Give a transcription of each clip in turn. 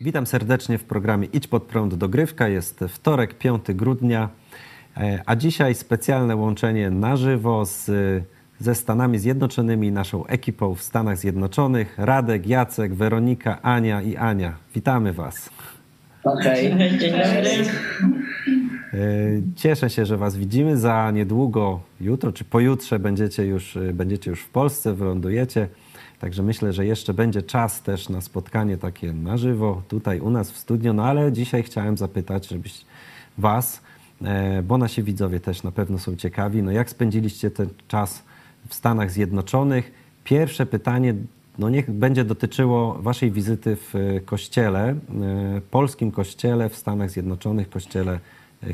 Witam serdecznie w programie Idź pod prąd dogrywka. Jest wtorek, 5 grudnia, e, a dzisiaj specjalne łączenie na żywo z, ze Stanami Zjednoczonymi, naszą ekipą w Stanach Zjednoczonych. Radek, Jacek, Weronika, Ania i Ania. Witamy Was. Okej. Okay. Dzień dobry. E, cieszę się, że Was widzimy. Za niedługo, jutro czy pojutrze będziecie już, będziecie już w Polsce, wylądujecie. Także myślę, że jeszcze będzie czas też na spotkanie takie na żywo tutaj u nas w studio. No ale dzisiaj chciałem zapytać, żebyś Was, e, bo nasi widzowie też na pewno są ciekawi, no jak spędziliście ten czas w Stanach Zjednoczonych? Pierwsze pytanie, no niech będzie dotyczyło Waszej wizyty w kościele, e, polskim kościele w Stanach Zjednoczonych, kościele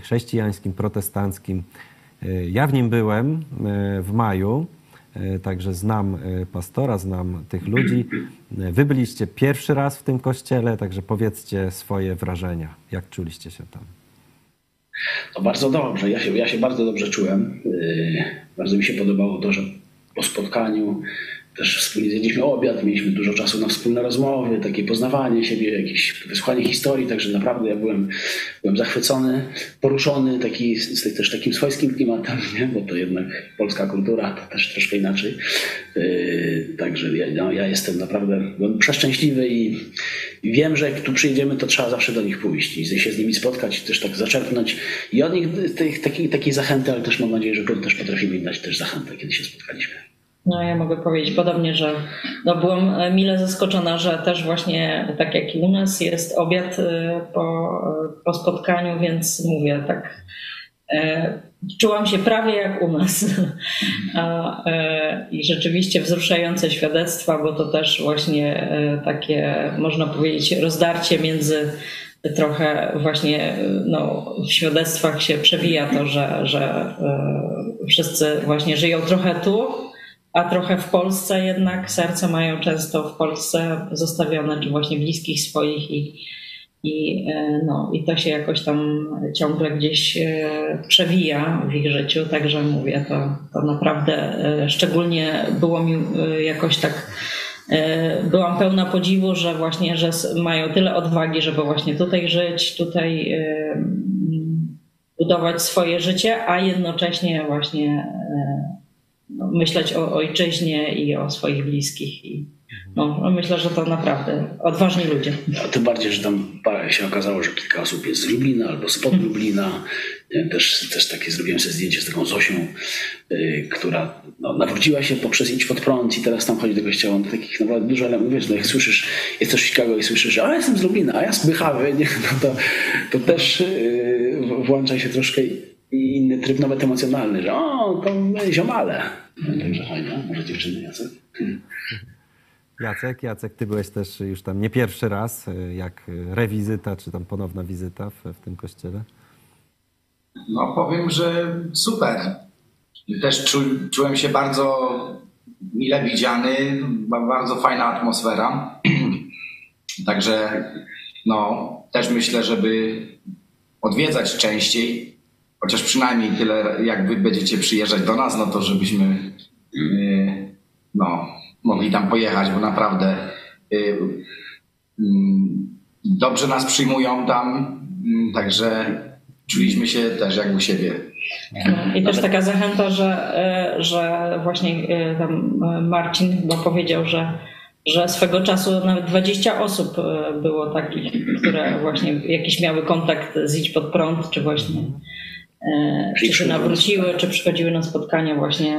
chrześcijańskim, protestanckim. E, ja w nim byłem w maju. Także znam pastora, znam tych ludzi. Wy byliście pierwszy raz w tym kościele, także powiedzcie swoje wrażenia. Jak czuliście się tam? To bardzo dobrze. Ja się, ja się bardzo dobrze czułem. Bardzo mi się podobało to, że po spotkaniu też wspólnie zjedliśmy obiad, mieliśmy dużo czasu na wspólne rozmowy, takie poznawanie siebie, jakieś wysłuchanie historii, także naprawdę ja byłem, byłem zachwycony, poruszony taki, też takim swojskim klimatem, nie? bo to jednak polska kultura to też troszkę inaczej. Yy, także ja, no, ja jestem naprawdę byłem przeszczęśliwy i wiem, że jak tu przyjedziemy, to trzeba zawsze do nich pójść i się z nimi spotkać, też tak zaczerpnąć i od nich takiej, takiej zachęty, ale też mam nadzieję, że też potrafimy im dać też zachętę, kiedy się spotkaliśmy. No ja mogę powiedzieć podobnie, że no byłam mile zaskoczona, że też właśnie tak jak i u nas jest obiad po, po spotkaniu, więc mówię tak. Czułam się prawie jak u nas. A, I rzeczywiście wzruszające świadectwa, bo to też właśnie takie, można powiedzieć, rozdarcie między trochę właśnie no, w świadectwach się przewija to, że, że wszyscy właśnie żyją trochę tu, a trochę w Polsce jednak serce mają często w Polsce zostawione, czy właśnie bliskich swoich i, i, no, i to się jakoś tam ciągle gdzieś przewija w ich życiu, także mówię, to, to naprawdę szczególnie było mi jakoś tak byłam pełna podziwu, że właśnie, że mają tyle odwagi, żeby właśnie tutaj żyć, tutaj budować swoje życie, a jednocześnie właśnie no, myśleć o ojczyźnie i o swoich bliskich. I, no, myślę, że to naprawdę odważni ludzie. A tym bardziej, że tam się okazało, że kilka osób jest z Lublina albo spod Mhm. Lublina. Też, też takie zrobiłem sobie zdjęcie z taką Zosią, yy, która no, nawróciła się poprzez Idź pod prąd i teraz tam chodzi do kościoła. No, takich naprawdę dużo elementów. Wiesz, no, jak słyszysz, jesteś w Chicago i słyszysz, a ja jestem z Lublina, a ja z Bychawy, nie? No, to, to też yy, włącza się troszkę inny tryb nawet emocjonalny, że o, to my ziomale. Także fajnie, może dziewczyny Jacek? Jacek, Jacek, ty byłeś też już tam nie pierwszy raz, jak rewizyta, czy tam ponowna wizyta w, w tym kościele? No powiem, że super. Też czu, czułem się bardzo mile widziany, bardzo fajna atmosfera. Także no, też myślę, żeby odwiedzać częściej, chociaż przynajmniej tyle, jak wy będziecie przyjeżdżać do nas, no to żebyśmy yy, no, mogli tam pojechać, bo naprawdę yy, yy, dobrze nas przyjmują tam, także czuliśmy się też jak u siebie. I też taka zachęta, że, że właśnie tam Marcin chyba powiedział, że, że swego czasu nawet 20 osób było takich, które właśnie jakiś miały kontakt z Idź Pod Prąd, czy właśnie czy się nawróciły, czy przychodziły na spotkania właśnie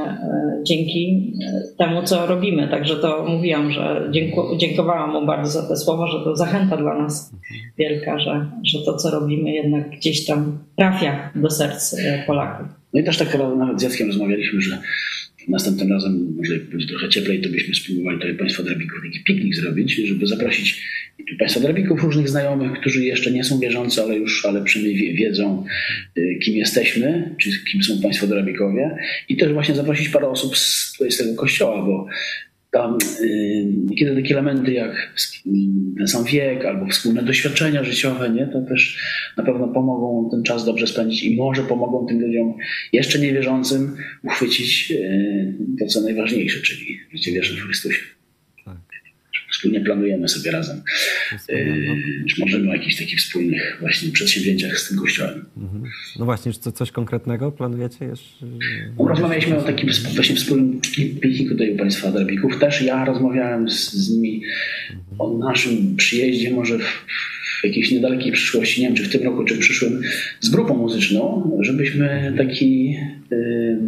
dzięki temu, co robimy. Także to mówiłam, że dziękowałam mu bardzo za te słowa, że to zachęta dla nas wielka, że, że to, co robimy jednak gdzieś tam trafia do serc Polaków. No i też tak nawet z Jackiem rozmawialiśmy, że następnym razem, może będzie trochę cieplej, to byśmy spróbowali tutaj Państwa Drabików taki piknik zrobić, żeby zaprosić Państwa Drabików, różnych znajomych, którzy jeszcze nie są wierzący, ale już, ale przynajmniej wiedzą, kim jesteśmy, czy kim są Państwo Drabikowie. I też właśnie zaprosić parę osób z, z tego kościoła, bo tam niekiedy takie elementy jak ten sam wiek albo wspólne doświadczenia życiowe, nie, to też na pewno pomogą ten czas dobrze spędzić i może pomogą tym ludziom jeszcze niewierzącym uchwycić to, co najważniejsze, czyli życie wieczne w Chrystusie. Wspólnie planujemy sobie razem. Yy, czy możemy o jakichś takich wspólnych właśnie przedsięwzięciach z tym kościołem. Mhm. No właśnie, czy co, coś konkretnego planujecie jeszcze? No, rozmawialiśmy o takim właśnie wspólnym pikniku tutaj u Państwa Drabików. Też ja rozmawiałem z, z nimi o naszym przyjeździe może w, w jakiejś niedalekiej przyszłości, nie wiem czy w tym roku, czy w przyszłym, z grupą muzyczną, żebyśmy taki, yy,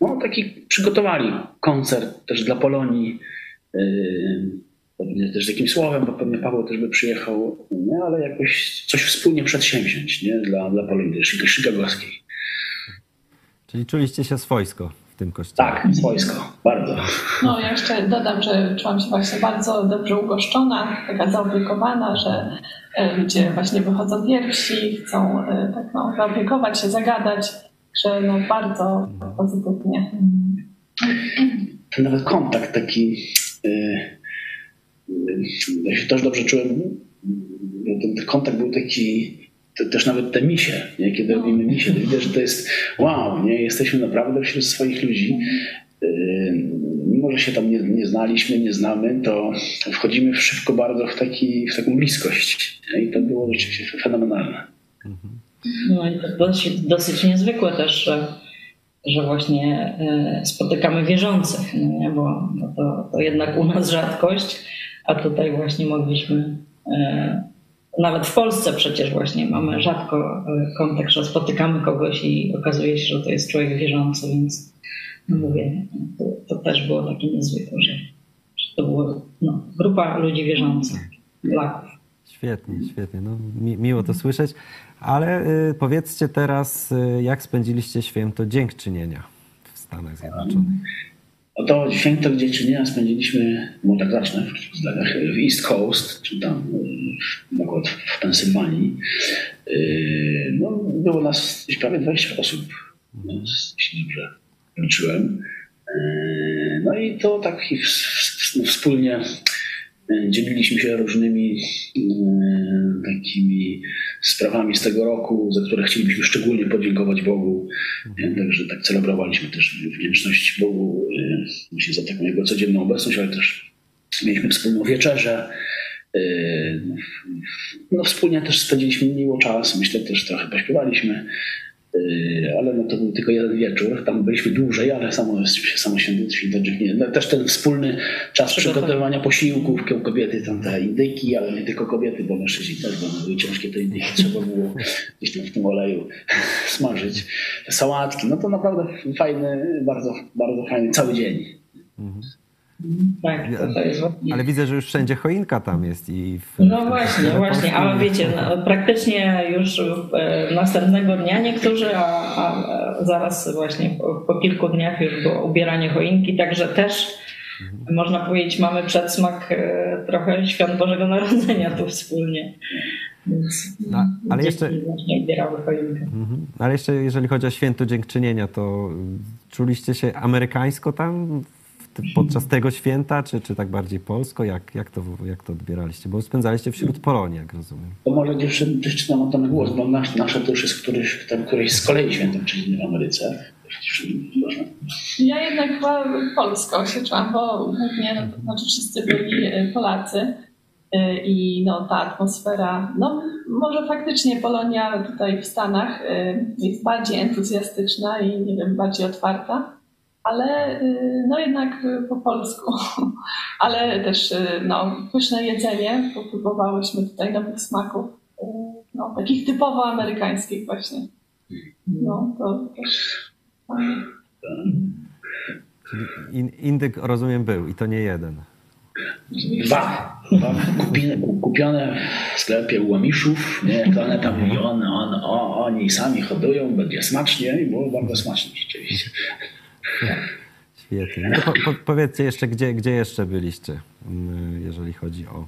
no, taki przygotowali koncert też dla Polonii. Pewnie też takim słowem, bo pewnie Paweł też by przyjechał, nie? ale jakoś coś wspólnie przedsięwziąć nie? Dla, dla Polonii chicagowskiej. Czyli czuliście się swojsko w tym kościele? Tak, swojsko, bardzo. No ja jeszcze dodam, że czułam się właśnie bardzo dobrze ugoszczona, taka zaopiekowana, że e, ludzie właśnie wychodzą pierwsi, chcą e, tak no, zaopiekować się, zagadać, że no bardzo pozytywnie. Ten nawet kontakt taki, yy, ja się też dobrze czułem, ten kontakt był taki, też nawet te misie, nie? kiedy robimy misie, to widać, że to jest wow, nie? jesteśmy naprawdę wśród swoich ludzi. Mimo, że się tam nie, nie znaliśmy, nie znamy, to wchodzimy szybko bardzo w, taki, w taką bliskość. Nie? I to było rzeczywiście fenomenalne. No i to dosyć, dosyć niezwykłe też, że, że właśnie spotykamy wierzących, no nie? bo no to, to jednak u nas rzadkość, a tutaj właśnie mogliśmy nawet w Polsce przecież właśnie mamy rzadko kontakt, że spotykamy kogoś i okazuje się, że to jest człowiek wierzący, więc no mówię, to, to też było takie niezwykłe, że, że to była no, grupa ludzi wierzących, Polaków. Świetnie, świetnie. No, mi, miło to słyszeć. Ale y, powiedzcie teraz, y, jak spędziliście święto dziękczynienia w Stanach Zjednoczonych? No to święto dziękczynienia spędziliśmy, no tak zacznę, w, zdaniach, w East Coast, czy tam akurat w Pensylwanii. No, było nas prawie 20 osób, jeśli dobrze liczyłem. No i to tak wspólnie dzieliliśmy się różnymi takimi sprawami z tego roku, za które chcielibyśmy szczególnie podziękować Bogu. Także tak celebrowaliśmy też wdzięczność Bogu właśnie za taką jego codzienną obecność, ale też mieliśmy wspólną wieczerzę. No, wspólnie też spędziliśmy miło czas, myślę też trochę pośpiewaliśmy, ale no to był tylko jeden wieczór. Tam byliśmy dłużej, ale samo, samo święto nie. No, też ten wspólny czas przygotowywania posiłków, kobiety tam te indyki, ale nie tylko kobiety, bo mężczyźni też, bo były ciężkie te indyki, trzeba było gdzieś tam w tym oleju smażyć. Te sałatki, no to naprawdę fajny, bardzo, bardzo fajny cały dzień. Mhm. Tak, to, to jest Ale widzę, że już wszędzie choinka tam jest i. W, no właśnie, właśnie, ale wiecie, no, praktycznie już następnego dnia niektórzy, a, a zaraz właśnie po, po, kilku dniach już było ubieranie choinki, także też mhm. można powiedzieć, mamy przedsmak trochę świąt Bożego Narodzenia tu wspólnie. No, ale jeszcze. Mhm. Ale jeszcze jeżeli chodzi o święto dziękczynienia, to czuliście się amerykańsko tam podczas tego święta, czy, czy tak bardziej polsko? Jak, jak, to, jak to odbieraliście? Bo spędzaliście wśród Polonii, jak rozumiem. To może ma ten głos, bo nasze, nasze to już jest któryś, tam, któryś z kolei świętem, czyli w Ameryce. Ja jednak chyba polsko się czułam, bo głównie, no, to znaczy wszyscy byli Polacy i no, ta atmosfera, no może faktycznie Polonia tutaj w Stanach jest bardziej entuzjastyczna i nie wiem, bardziej otwarta ale y, no jednak po polsku. Ale też y, no, pyszne jedzenie, bo próbowałyśmy tutaj nowych smaków, y, no, takich typowo amerykańskich właśnie. No, to też Indyk, rozumiem, był i to nie jeden. Dwa. Dwa kupione, kupione w sklepie u Łamiszów. Nie, jak one tam mówią, on, on, o, oni sami hodują, będzie smacznie i było bardzo smacznie rzeczywiście. Świetnie. No po, po, powiedzcie jeszcze, gdzie, gdzie jeszcze byliście, mm, jeżeli chodzi o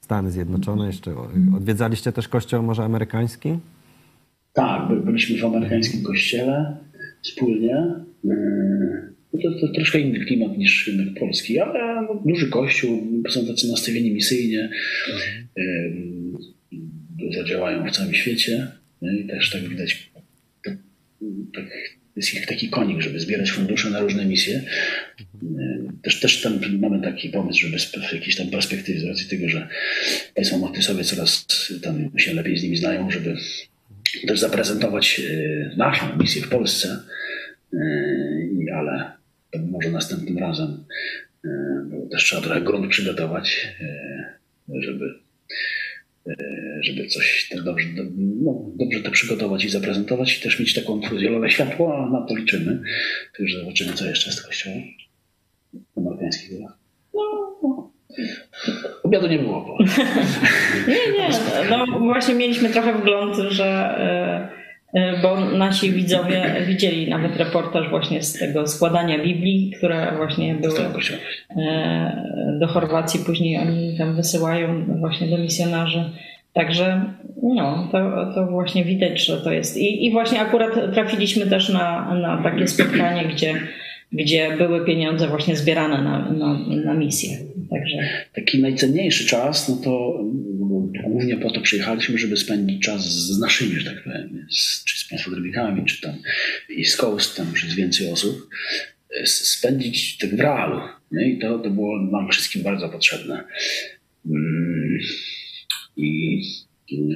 Stany Zjednoczone? Jeszcze odwiedzaliście też kościół może amerykański? Tak, byliśmy w amerykańskim kościele wspólnie. Yy, no to, to troszkę inny klimat niż rynek polski, ale no, duży kościół, są tacy nastawieni misyjnie, dużo yy, działają w całym świecie i też tak widać tak, jest ich taki konik, żeby zbierać fundusze na różne misje. Też, też tam mamy taki pomysł, żeby z jakiejś tam perspektywy, z racji tego, że państwo Mortysowie coraz tam się lepiej z nimi znają, żeby też zaprezentować naszą misję w Polsce, ale może następnym razem też trzeba trochę grunt przygotować, żeby żeby coś dobrze, no, dobrze to przygotować i zaprezentować i też mieć taką zielone światło, a na to liczymy. Także zobaczymy, co jeszcze z kościołem amerykańskiego. No, no. Obiadu nie było. Bo... nie, nie. No właśnie mieliśmy trochę wgląd, że E, bo nasi widzowie widzieli nawet reportaż właśnie z tego składania Biblii, które właśnie były e, do Chorwacji, później oni tam wysyłają właśnie do misjonarzy. Także no, to, to właśnie widać, że to jest. I, i właśnie akurat trafiliśmy też na, na takie spotkanie, gdzie gdzie były pieniądze właśnie zbierane na, na, na misję. Także... Taki najcenniejszy czas, no to głównie po to przyjechaliśmy, żeby spędzić czas z naszymi, że tak powiem, z, czy z drobnikami, czy tam East Coast, tam już jest więcej osób, spędzić tak w realu. Nie? I to, to było nam wszystkim bardzo potrzebne. Mm, I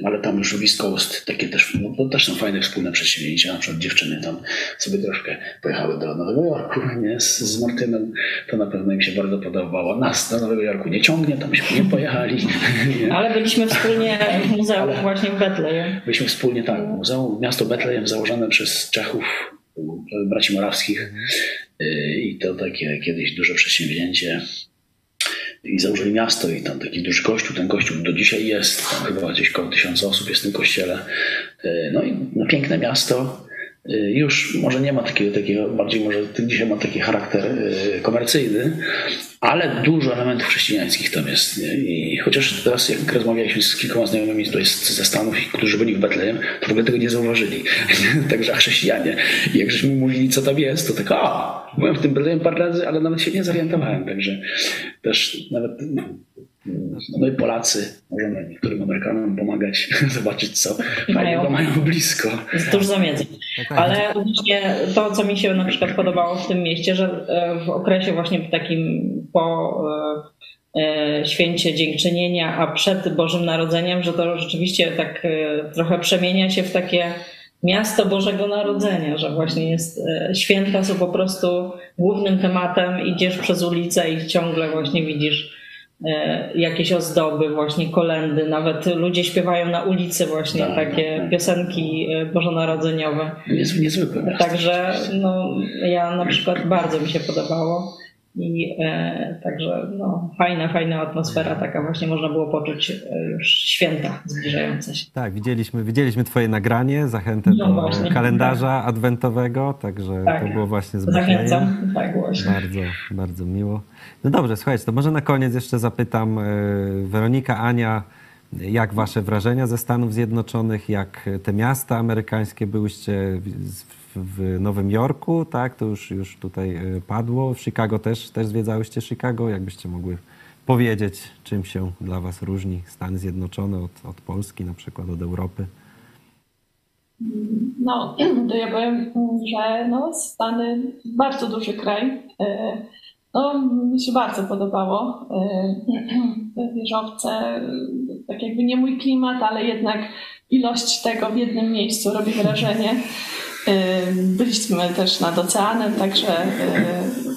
ale tam już w East Coast takie też, no, to też są fajne wspólne przedsięwzięcia. Na przykład dziewczyny tam sobie troszkę pojechały do Nowego Jorku nie? Z, z Martynem. To na pewno im się bardzo podobało. Nas do Nowego Jorku nie ciągnie, tam się nie pojechali. Nie? Ale byliśmy wspólnie w muzeum Ale właśnie w Betlejem. Byliśmy wspólnie tak, muzeum, miasto Betlejem założone przez Czechów, braci Morawskich. Mhm. Y, I to takie kiedyś duże przedsięwzięcie i założyli miasto i tam taki duży kościół, ten kościół do dzisiaj jest, tam chyba gdzieś około tysiąca osób jest w tym kościele. E, no i no, piękne miasto, już może nie ma takiego, takiego bardziej może dzisiaj ma taki charakter e, komercyjny, ale dużo elementów chrześcijańskich tam jest. Nie? I chociaż teraz, jak rozmawialiśmy z kilkoma znajomymi tutaj ze Stanów, którzy byli w Betlejem, to w ogóle tego nie zauważyli. Także chrześcijanie. I jak żeśmy mówili, co tam jest, to tak, a, byłem w tym Betlejem parę razy, ale nawet się nie zorientowałem. Także też nawet no i Polacy możemy niektórym Amerykanom pomagać, zobaczyć co mają, mają blisko. Zamiedzeń. No tak. Ale właśnie to, co mi się na przykład podobało w tym mieście, że e, w okresie właśnie takim po e, e, święcie dziękczynienia, a przed Bożym Narodzeniem, że to rzeczywiście tak trochę przemienia się w takie miasto Bożego Narodzenia, że właśnie jest święta są po prostu głównym tematem, idziesz przez ulicę i ciągle właśnie widzisz jakieś ozdoby, właśnie kolendy, nawet ludzie śpiewają na ulicy właśnie tak, takie tak. piosenki e, bożonarodzeniowe. Niezwykłe. Także no, ja na przykład bardzo mi się podobało. I e, także no, fajna, fajna atmosfera, taka właśnie można było poczuć e, już święta zbliżające się. Tak, widzieliśmy, widzieliśmy Twoje nagranie, zachętę no do właśnie, kalendarza tak. adwentowego, także tak. to było właśnie z Zachęcam, tak właśnie. Bardzo, bardzo miło. No dobrze, słuchajcie, to może na koniec jeszcze zapytam e, Weronika, Ania, jak Wasze wrażenia ze Stanów Zjednoczonych, jak te miasta amerykańskie byłyście w Nowym Jorku, tak, to już, już tutaj e, padło. W Chicago też, też zwiedzałyście Chicago. Jakbyście mogły powiedzieć, czym się dla Was różni Stany Zjednoczone od, od Polski, na przykład od Europy? No, to ja powiem, że no, Stany bardzo duży kraj. E, no, mi się bardzo podobało. Te wieżowce, tak jakby nie mój klimat, ale jednak ilość tego w jednym miejscu robi wrażenie. Byliśmy też nad oceanem, także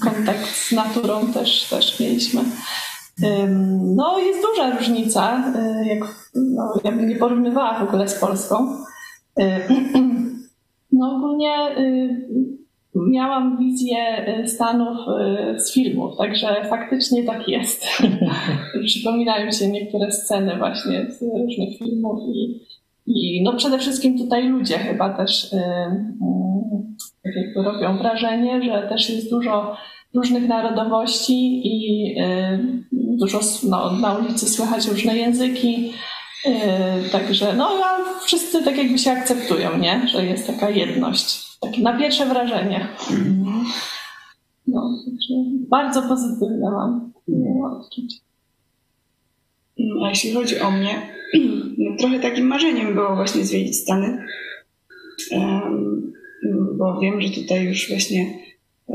kontakt z naturą też, też mieliśmy. No, jest duża różnica, jak, no, ja bym nie porównywała w ogóle z Polską. No, ogólnie miałam wizję Stanów z filmów, także faktycznie tak jest. Przypominają się niektóre sceny właśnie z różnych filmów i i no przede wszystkim tutaj ludzie chyba też y, y, jakby robią wrażenie, że też jest dużo różnych narodowości i y, dużo no, na ulicy słychać różne języki. Także no a wszyscy tak jakby się akceptują, nie? Że jest taka jedność. Takie na pierwsze wrażenie. No, także bardzo pozytywne mam odczucie. A jeśli chodzi o mnie, no, trochę takim marzeniem było właśnie zwiedzić Stany. bo wiem, że tutaj już właśnie e,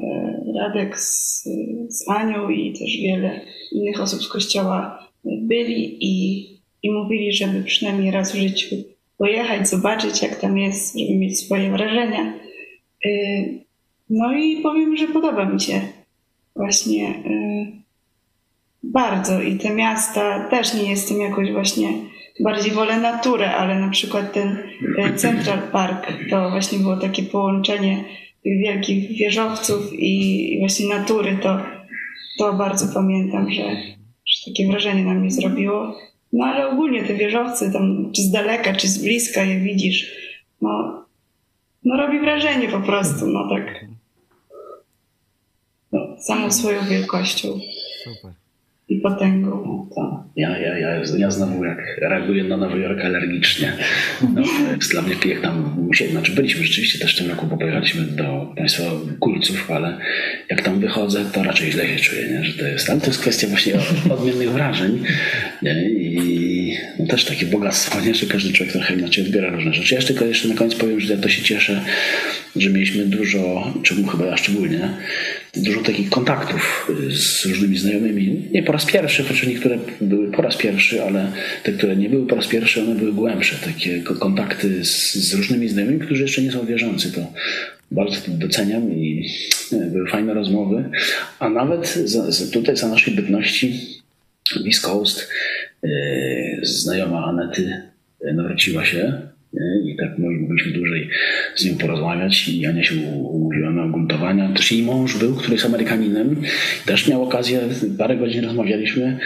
Radek z, z Anią i też wiele innych osób z kościoła byli i, i mówili, żeby przynajmniej raz w życiu pojechać, zobaczyć jak tam jest, żeby mieć swoje wrażenia. Y, no i powiem, że podoba mi się właśnie y, bardzo i te miasta też nie jestem jakoś właśnie bardziej wolę naturę, ale na przykład ten e, Central Park to właśnie było takie połączenie tych wielkich wieżowców i właśnie natury, to, to bardzo pamiętam, że, że takie wrażenie na mnie zrobiło. No ale ogólnie te wieżowce tam, czy z daleka, czy z bliska je widzisz, no, no robi wrażenie po prostu, no tak. No, samą swoją wielkością Super. I potęgą. Tak. Ja, ja, ja, ja znowu jak reaguję na Nowy Jork alergicznie. No, jest dla mnie jak tam musieli, znaczy byliśmy rzeczywiście też w tym roku, bo pojechaliśmy do państwa kulców, ale jak tam wychodzę, to raczej źle się czuję, nie? że to jest, ale to jest kwestia właśnie odmiennych wrażeń nie? i no, też takie bogactwo, nie? że każdy człowiek trochę inaczej odbiera różne rzeczy. Ja jeszcze, jeszcze na koniec powiem, że ja to się cieszę, że mieliśmy dużo, czemu chyba ja szczególnie, dużo takich kontaktów z różnymi znajomymi. Nie po raz pierwszy, chociaż niektóre były po raz pierwszy, ale te, które nie były po raz pierwszy, one były głębsze. Takie kontakty z, z różnymi znajomymi, którzy jeszcze nie są wierzący. To bardzo to doceniam i były fajne rozmowy. A nawet za, za tutaj za naszej bytności w East Coast yy, znajoma Anety nawróciła się i tak mogliśmy dłużej z nią porozmawiać i Ania się umówiła na gruntowania. Też jej mąż był, który jest Amerykaninem. Też miał okazję, parę godzin rozmawialiśmy,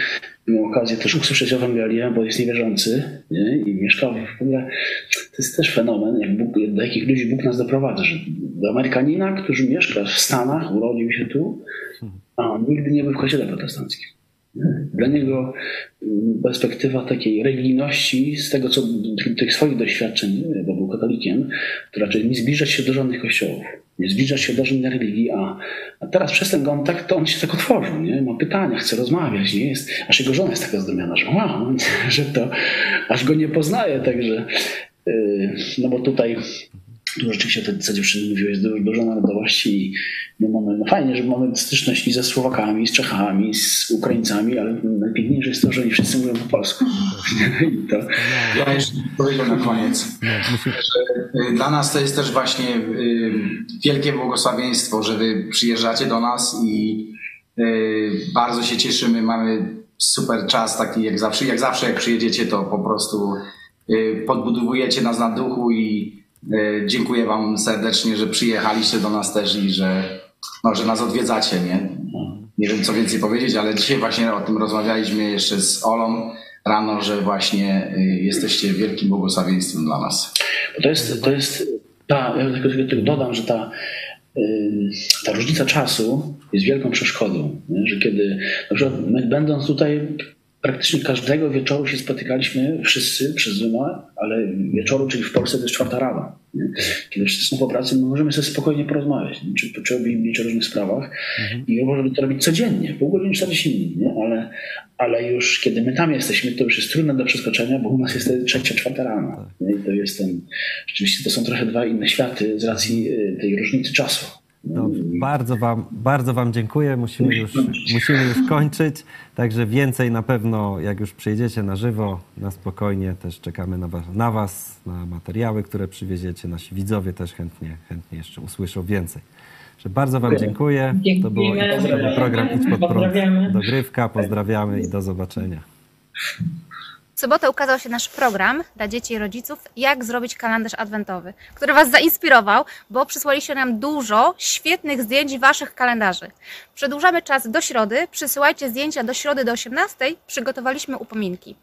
miał okazję też usłyszeć Ewangelię, bo jest niewierzący nie? i mieszkał w ogóle. To jest też fenomen, jak Bóg, do jakich ludzi Bóg nas doprowadza, że do Amerykanina, który mieszka w Stanach, urodził się tu, a on nigdy nie był w kościele protestanckim. Dla niego perspektywa takiej religijności, z tego co tych swoich doświadczeń, bo był katolikiem, to raczej nie zbliżać się do żadnych kościołów, nie zbliżać się do żadnej religii, a, a teraz przez ten kontakt to on się tak otworzył, nie? ma pytania, chce rozmawiać, nie jest, aż jego żona jest taka zdumiona, że wow, że to aż go nie poznaje, także yy, no bo tutaj tu rzeczywiście te, co dziewczyny mówiły, jest dużo, narodowości i my mamy, no fajnie, że mamy styczność i ze Słowakami, z Czechami, z Ukraińcami, ale najpiękniejsze jest to, że oni wszyscy mówią po polsku. I to... Ja jeszcze powiedział na koniec, y, dla nas to jest też właśnie y, wielkie błogosławieństwo, że wy przyjeżdżacie do nas i y, bardzo się cieszymy, mamy super czas taki jak zawsze. Jak zawsze jak przyjedziecie, to po prostu podbudowujecie nas na duchu i dziękuję Wam serdecznie, że przyjechaliście do nas też i że, no, że nas odwiedzacie. Nie? nie wiem, co więcej powiedzieć, ale dzisiaj właśnie o tym rozmawialiśmy jeszcze z Olą rano, że właśnie e, jesteście wielkim błogosławieństwem dla nas. To jest, to jest ta, ja tylko dodam, że ta, e, ta różnica czasu jest wielką przeszkodą. Nie? Że kiedy, na przykład będąc tutaj praktycznie każdego wieczoru się spotykaliśmy wszyscy przez Zooma, ale wieczoru, czyli w Polsce to jest czwarta rana. Nie? Kiedy wszyscy są po pracy, my możemy sobie spokojnie porozmawiać, nie? czy, czy o Biblii, czy o różnych sprawach mhm. i możemy to robić codziennie, pół godziny, 40 minut, nie? Ale, ale już kiedy my tam jesteśmy, to już jest trudne do przeskoczenia, bo u nas jest trzecia, czwarta rana. Nie? I to jest ten, rzeczywiście to są trochę dwa inne światy z racji y, tej różnicy czasu. No, bardzo, wam, bardzo Wam dziękuję. Musimy już, musimy już kończyć. Także więcej na pewno, jak już przyjedziecie na żywo, na spokojnie, też czekamy na was, na, was, na materiały, które przywieziecie. Nasi widzowie też chętnie, chętnie jeszcze usłyszą więcej. Że bardzo Wam dziękuję. To, był program Idź Pod Prąd Dogrywka. Pozdrawiamy i do zobaczenia. W sobotę ukazał się nasz program dla dzieci i rodziców, jak zrobić kalendarz adwentowy, który Was zainspirował, bo przysłaliście nam dużo świetnych zdjęć Waszych kalendarzy. Przedłużamy czas do środy, przysyłajcie zdjęcia do środy do 18, przygotowaliśmy upominki.